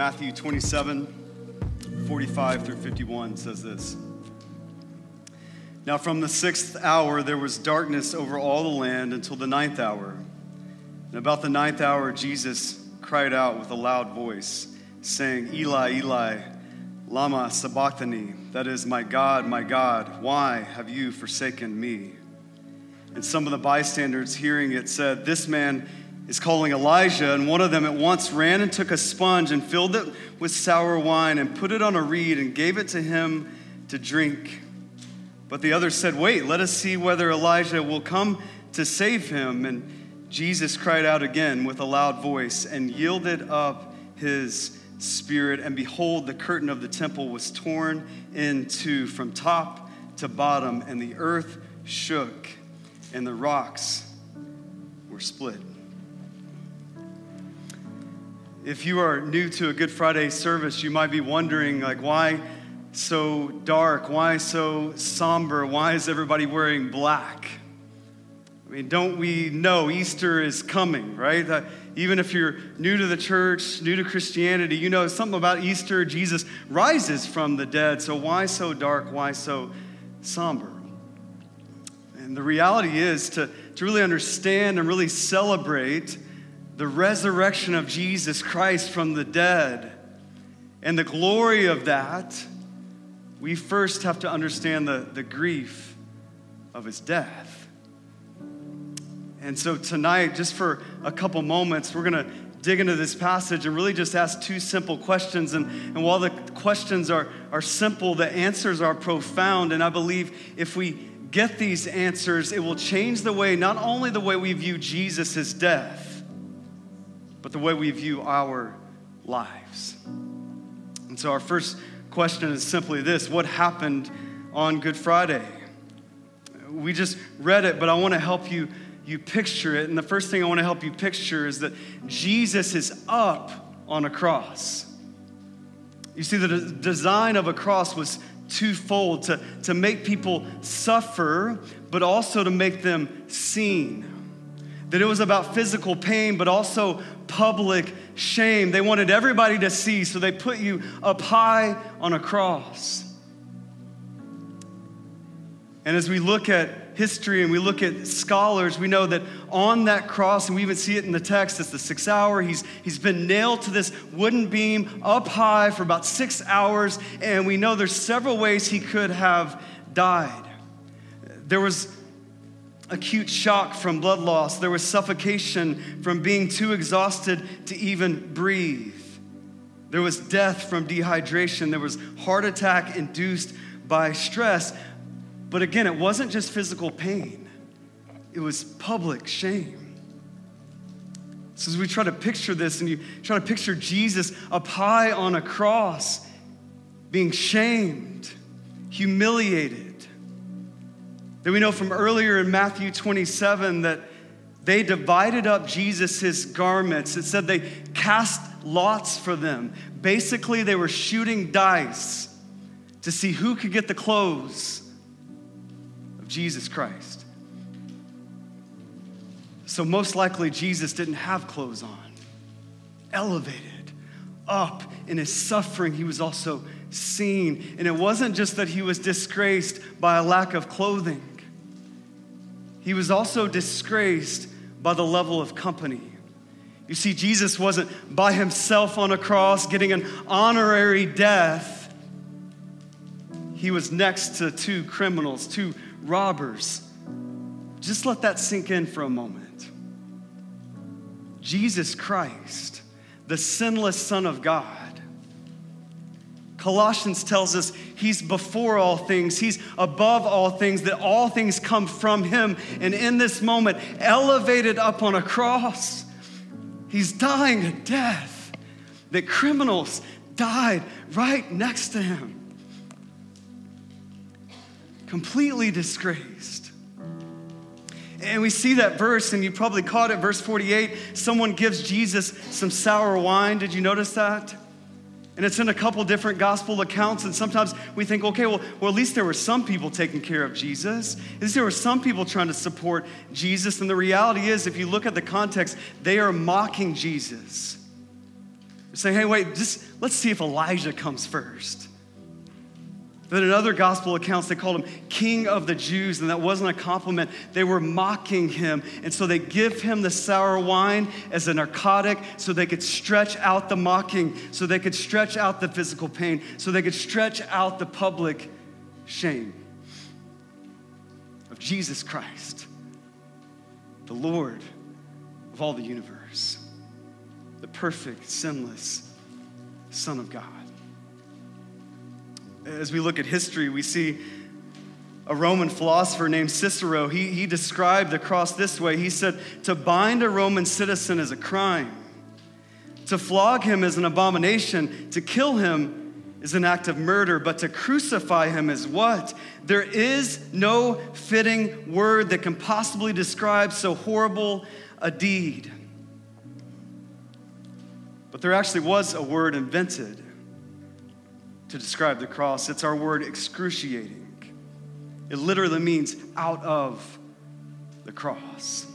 Matthew 27, 45 through 51 says this. Now, from the sixth hour, there was darkness over all the land until the ninth hour. And about the ninth hour, Jesus cried out with a loud voice, saying, Eli, Eli, Lama Sabachthani, that is, my God, my God, why have you forsaken me? And some of the bystanders hearing it said, This man is calling Elijah, and one of them at once ran and took a sponge and filled it with sour wine and put it on a reed and gave it to him to drink. But the other said, Wait, let us see whether Elijah will come to save him. And Jesus cried out again with a loud voice and yielded up his spirit. And behold, the curtain of the temple was torn in two from top to bottom, and the earth shook, and the rocks were split. If you are new to a Good Friday service, you might be wondering, like, why so dark? Why so somber? Why is everybody wearing black? I mean, don't we know Easter is coming, right? That even if you're new to the church, new to Christianity, you know something about Easter. Jesus rises from the dead. So why so dark? Why so somber? And the reality is to, to really understand and really celebrate the resurrection of Jesus Christ from the dead and the glory of that, we first have to understand the, the grief of his death. And so tonight, just for a couple moments, we're going to dig into this passage and really just ask two simple questions. And, and while the questions are, are simple, the answers are profound. And I believe if we get these answers, it will change the way, not only the way we view Jesus' death, but the way we view our lives. And so, our first question is simply this What happened on Good Friday? We just read it, but I want to help you, you picture it. And the first thing I want to help you picture is that Jesus is up on a cross. You see, the design of a cross was twofold to, to make people suffer, but also to make them seen. That it was about physical pain, but also public shame. They wanted everybody to see, so they put you up high on a cross. And as we look at history and we look at scholars, we know that on that cross, and we even see it in the text, it's the sixth hour. He's, he's been nailed to this wooden beam up high for about six hours, and we know there's several ways he could have died. There was acute shock from blood loss. There was suffocation from being too exhausted to even breathe. There was death from dehydration. There was heart attack induced by stress. But again, it wasn't just physical pain, it was public shame. So, as we try to picture this and you try to picture Jesus up high on a cross, being shamed, humiliated, that we know from earlier in Matthew 27 that they divided up Jesus' garments. It said they cast lots for them. Basically, they were shooting dice to see who could get the clothes of Jesus Christ. So, most likely, Jesus didn't have clothes on. Elevated up in his suffering, he was also seen. And it wasn't just that he was disgraced by a lack of clothing, he was also disgraced by the level of company. You see, Jesus wasn't by himself on a cross getting an honorary death. He was next to two criminals, two robbers. Just let that sink in for a moment. Jesus Christ, the sinless Son of God, Colossians tells us he's before all things, he's above all things, that all things come from him. And in this moment, elevated up on a cross, he's dying a death that criminals died right next to him. Completely disgraced. And we see that verse, and you probably caught it, verse 48. Someone gives Jesus some sour wine. Did you notice that? And it's in a couple different gospel accounts. And sometimes we think, okay, well, well, at least there were some people taking care of Jesus. At least there were some people trying to support Jesus. And the reality is, if you look at the context, they are mocking Jesus. saying, hey, wait, just let's see if Elijah comes first. Then in other gospel accounts, they called him King of the Jews, and that wasn't a compliment. They were mocking him. And so they give him the sour wine as a narcotic so they could stretch out the mocking, so they could stretch out the physical pain, so they could stretch out the public shame of Jesus Christ, the Lord of all the universe, the perfect, sinless Son of God. As we look at history, we see a Roman philosopher named Cicero. He, he described the cross this way He said, To bind a Roman citizen is a crime, to flog him is an abomination, to kill him is an act of murder, but to crucify him is what? There is no fitting word that can possibly describe so horrible a deed. But there actually was a word invented to describe the cross. It's our word excruciating. It literally means out of the cross.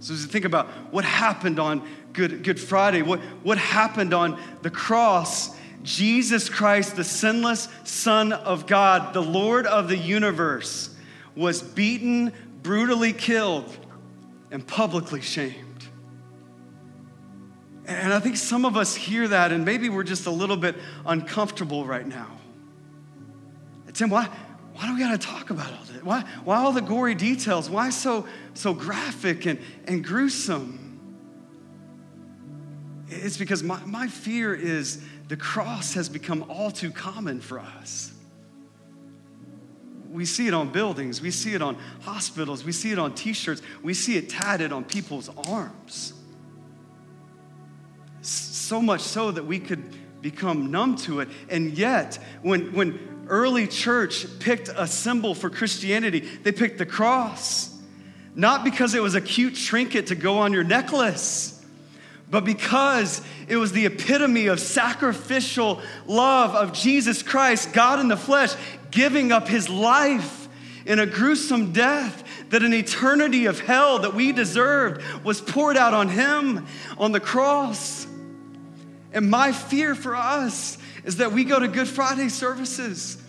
So as you think about what happened on Good, Good Friday, what, what happened on the cross, Jesus Christ, the sinless Son of God, the Lord of the universe, was beaten, brutally killed, and publicly shamed. And I think some of us hear that, and maybe we're just a little bit uncomfortable right now. Tim, why, why do we got to talk about all this? Why, why all the gory details? Why so, so graphic and, and gruesome? It's because my, my fear is the cross has become all too common for us. We see it on buildings, we see it on hospitals, we see it on t shirts, we see it tatted on people's arms so much so that we could become numb to it. And yet, when, when early church picked a symbol for Christianity, they picked the cross. Not because it was a cute trinket to go on your necklace, but because it was the epitome of sacrificial love of Jesus Christ, God in the flesh, giving up his life in a gruesome death that an eternity of hell that we deserved was poured out on him on the cross. And my fear for us is that we go to Good Friday services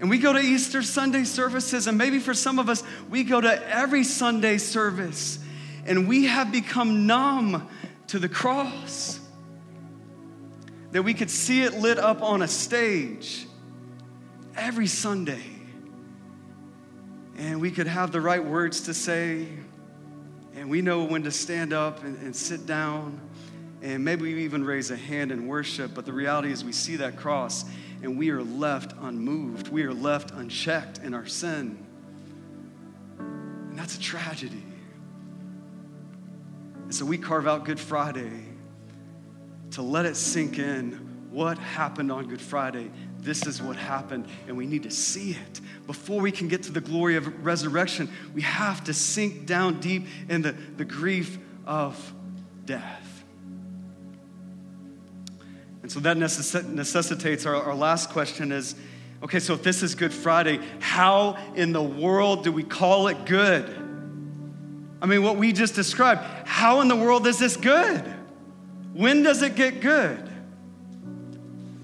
and we go to Easter Sunday services, and maybe for some of us, we go to every Sunday service, and we have become numb to the cross. That we could see it lit up on a stage every Sunday, and we could have the right words to say, and we know when to stand up and, and sit down and maybe we even raise a hand in worship, but the reality is we see that cross and we are left unmoved. We are left unchecked in our sin. And that's a tragedy. And so we carve out Good Friday to let it sink in what happened on Good Friday. This is what happened, and we need to see it. Before we can get to the glory of resurrection, we have to sink down deep in the, the grief of death. And so that necessitates our, our last question is okay, so if this is Good Friday, how in the world do we call it good? I mean, what we just described, how in the world is this good? When does it get good?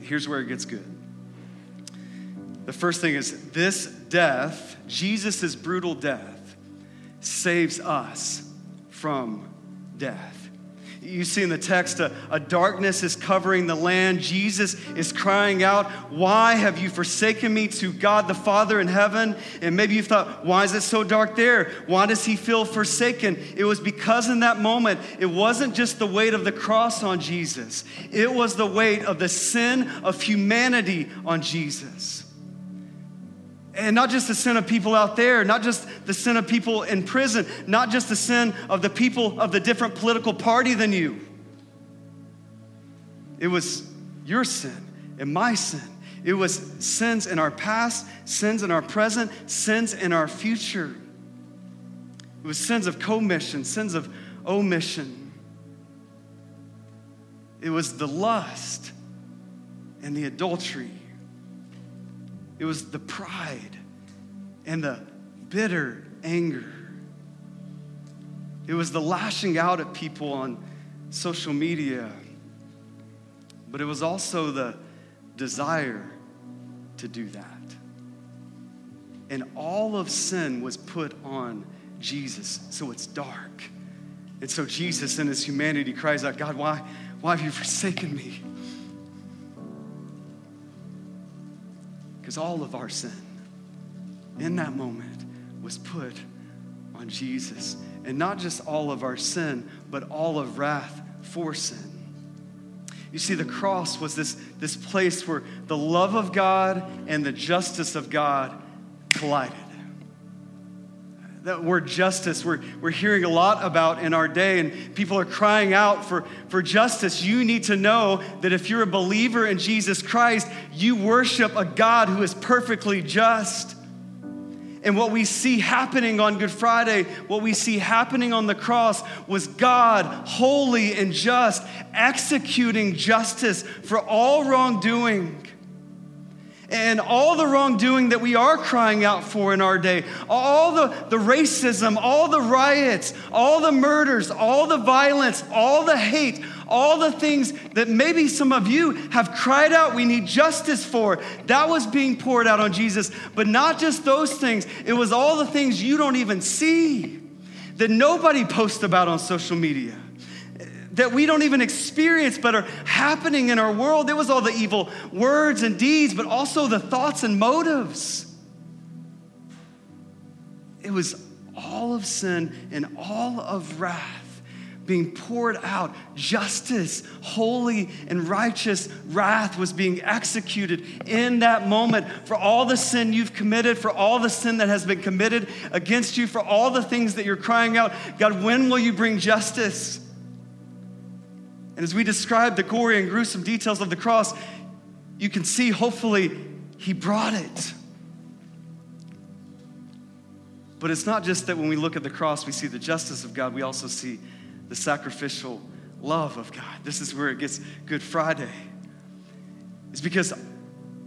Here's where it gets good. The first thing is this death, Jesus' brutal death, saves us from death. You see in the text, a, a, darkness is covering the land. Jesus is crying out, Why have you forsaken me to God the Father in heaven? And maybe you thought, Why is it so dark there? Why does he feel forsaken? It was because in that moment, it wasn't just the weight of the cross on Jesus, it was the weight of the sin of humanity on Jesus. And not just the sin of people out there, not just the sin of people in prison, not just the sin of the people of the different political party than you. It was your sin and my sin. It was sins in our past, sins in our present, sins in our future. It was sins of commission, sins of omission. It was the lust and the adultery it was the pride and the bitter anger. It was the lashing out at people on social media. but it was also the desire to do that. And all of sin was put on Jesus, so it's dark. And so Jesus, in his humanity, cries out, God, why, why have you forsaken me? Because all of our sin in that moment was put on Jesus. And not just all of our sin, but all of wrath for sin. You see, the cross was this, this place where the love of God and the justice of God collided. That word justice, we're, we're hearing a lot about in our day, and people are crying out for, for justice. You need to know that if you're a believer in Jesus Christ, you worship a God who is perfectly just. And what we see happening on Good Friday, what we see happening on the cross, was God, holy and just, executing justice for all wrongdoing and all the wrongdoing that we are crying out for in our day, all the, the racism, all the riots, all the murders, all the violence, all the hate, all the things that maybe some of you have cried out we need justice for, that was being poured out on Jesus. But not just those things, it was all the things you don't even see that nobody posts about on social media that we don't even experience but are happening in our world. It was all the evil words and deeds, but also the thoughts and motives. It was all of sin and all of wrath being poured out. Justice, holy and righteous wrath was being executed in that moment for all the sin you've committed, for all the sin that has been committed against you, for all the things that you're crying out. God, when will you bring justice? And as we describe the gory and gruesome details of the cross, you can see, hopefully, he brought it. But it's not just that when we look at the cross, we see the justice of God, we also see the sacrificial love of God. This is where it gets Good Friday. It's because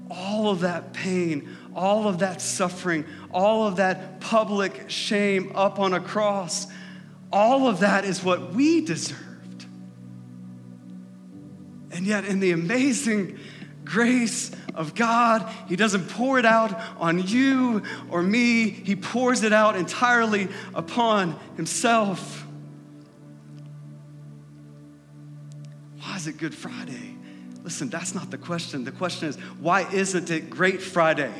all of that pain, all of that suffering, all of that public shame up on a cross, all of that is what we deserve. Yet, in the amazing grace of God, He doesn't pour it out on you or me, He pours it out entirely upon Himself. Why is it Good Friday? Listen, that's not the question. The question is, why isn't it Great Friday?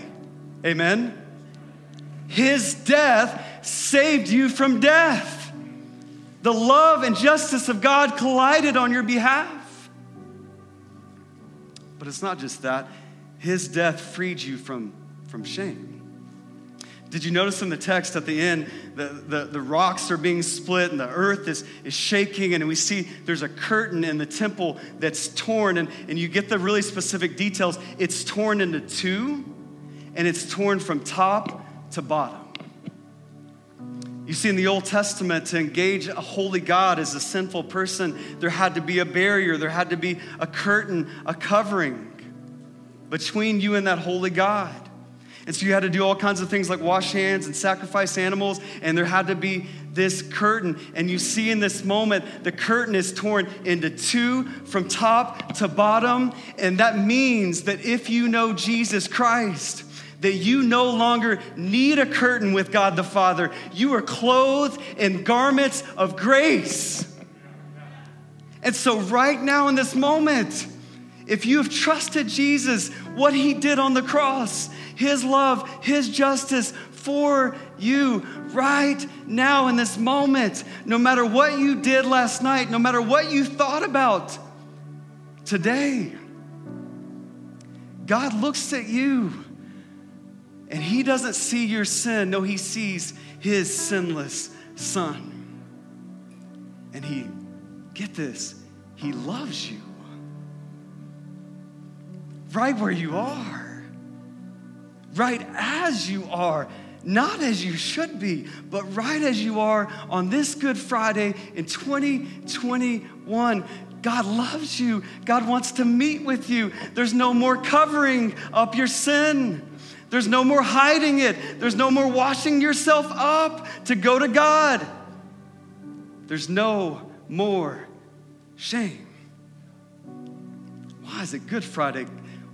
Amen? His death saved you from death. The love and justice of God collided on your behalf. But it's not just that, his death freed you from, from shame. Did you notice in the text at the end, the, the, the rocks are being split and the earth is, is shaking, and we see there's a curtain in the temple that's torn, and, and you get the really specific details. It's torn into two, and it's torn from top to bottom. You see, in the Old Testament, to engage a holy God as a sinful person, there had to be a barrier, there had to be a curtain, a covering between you and that holy God. And so you had to do all kinds of things like wash hands and sacrifice animals, and there had to be this curtain. And you see in this moment, the curtain is torn into two from top to bottom. And that means that if you know Jesus Christ, that you no longer need a curtain with God the Father. You are clothed in garments of grace. And so, right now in this moment, if you have trusted Jesus, what he did on the cross, his love, his justice for you right now in this moment, no matter what you did last night, no matter what you thought about today, God looks at you and he doesn't see your sin. No, he sees his sinless son. And he, get this, he loves you right where you are, right as you are, not as you should be, but right as you are on this Good Friday in 2021. God loves you. God wants to meet with you. There's no more covering up your sin. There's no more hiding it. There's no more washing yourself up to go to God. There's no more shame. Why is it Good Friday?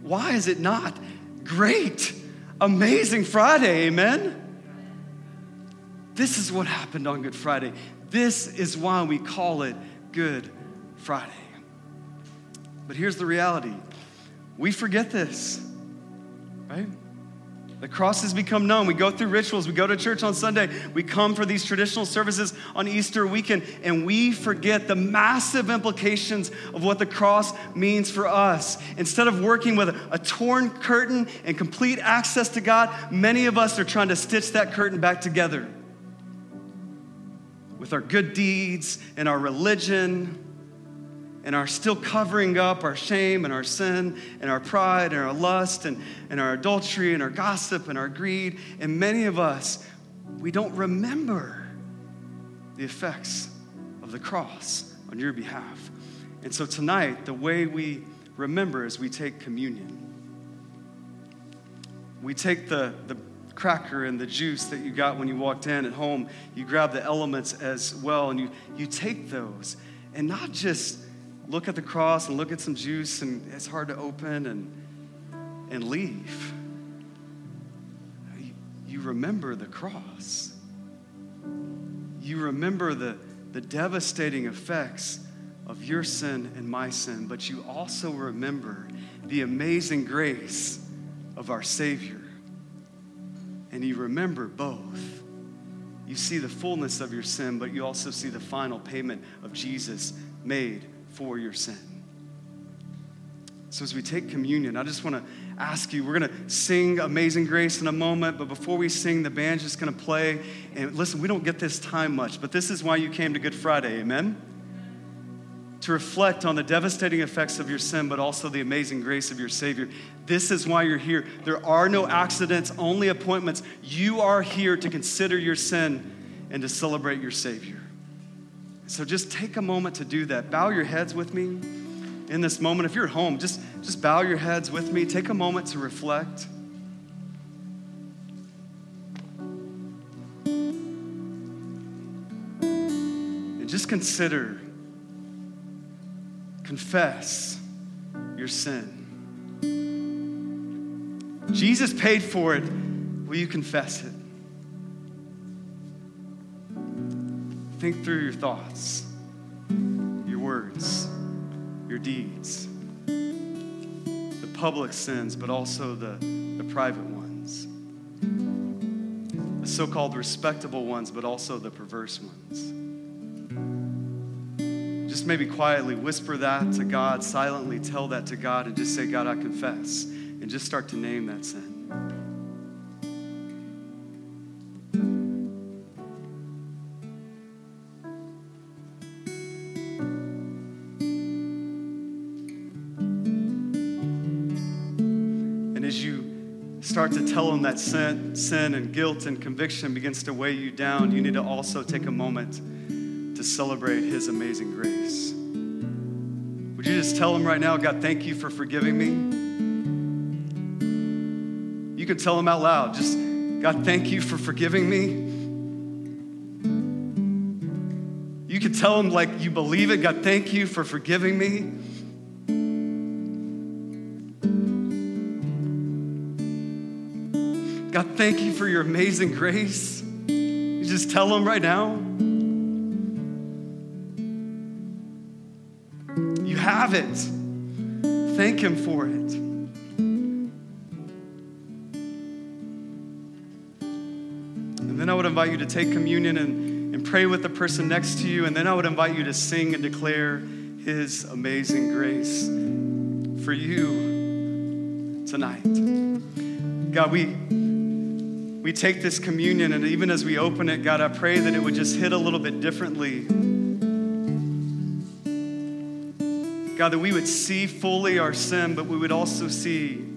Why is it not great, amazing Friday? Amen? This is what happened on Good Friday. This is why we call it Good Friday. But here's the reality we forget this, right? The cross has become known. We go through rituals. We go to church on Sunday. We come for these traditional services on Easter weekend, and we forget the massive implications of what the cross means for us. Instead of working with a, torn curtain and complete access to God, many of us are trying to stitch that curtain back together with our good deeds and our religion and are still covering up our shame and our sin and our pride and our lust and, and our adultery and our gossip and our greed. And many of us, we don't remember the effects of the cross on your behalf. And so tonight, the way we remember is we take communion. We take the, the cracker and the juice that you got when you walked in at home, you grab the elements as well, and you, you take those and not just look at the cross and look at some juice and it's hard to open and, and leave. You remember the cross. You remember the, the devastating effects of your sin and my sin, but you also remember the amazing grace of our Savior. And you remember both. You see the fullness of your sin, but you also see the final payment of Jesus made for your sin. So, as we take communion, I just want to ask you, we're going to sing Amazing Grace in a moment, but before we sing, the band's just going to play. And listen, we don't get this time much, but this is why you came to Good Friday, amen? To reflect on the devastating effects of your sin, but also the amazing grace of your Savior. This is why you're here. There are no accidents, only appointments. You are here to consider your sin and to celebrate your Savior. So just take a moment to do that. Bow your heads with me in this moment. If you're at home, just, just bow your heads with me. Take a moment to reflect. And just consider, confess your sin. Jesus paid for it. Will you confess it? Think through your thoughts, your words, your deeds, the public sins, but also the, the private ones, the so called respectable ones, but also the perverse ones. Just maybe quietly whisper that to God, silently tell that to God, and just say, God, I confess. And just start to name that sin. Start to tell them that sin, sin and guilt and conviction begins to weigh you down, you need to also take a moment to celebrate His amazing grace. Would you just tell Him right now, God, thank you for forgiving me? You can tell Him out loud, just, God, thank you for forgiving me. You can tell Him like you believe it, God, thank you for forgiving me. God, thank you for your amazing grace. You just tell them right now. You have it. Thank Him for it. And then I would invite you to take communion and, and pray with the person next to you. And then I would invite you to sing and declare His amazing grace for you tonight. God, we we take this communion, and even as we open it, God, I pray that it would just hit a little bit differently. God, that we would see fully our sin, but we would also see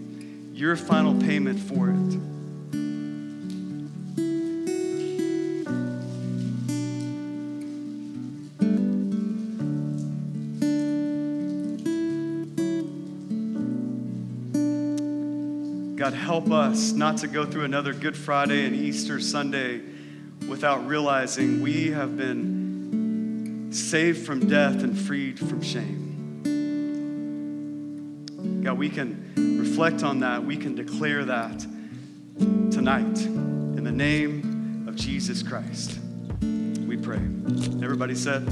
your final payment for it. God, help us not to go through another Good Friday and Easter Sunday without realizing we have been saved from death and freed from shame. God, we can reflect on that. We can declare that tonight in the name of Jesus Christ. We pray. Everybody said,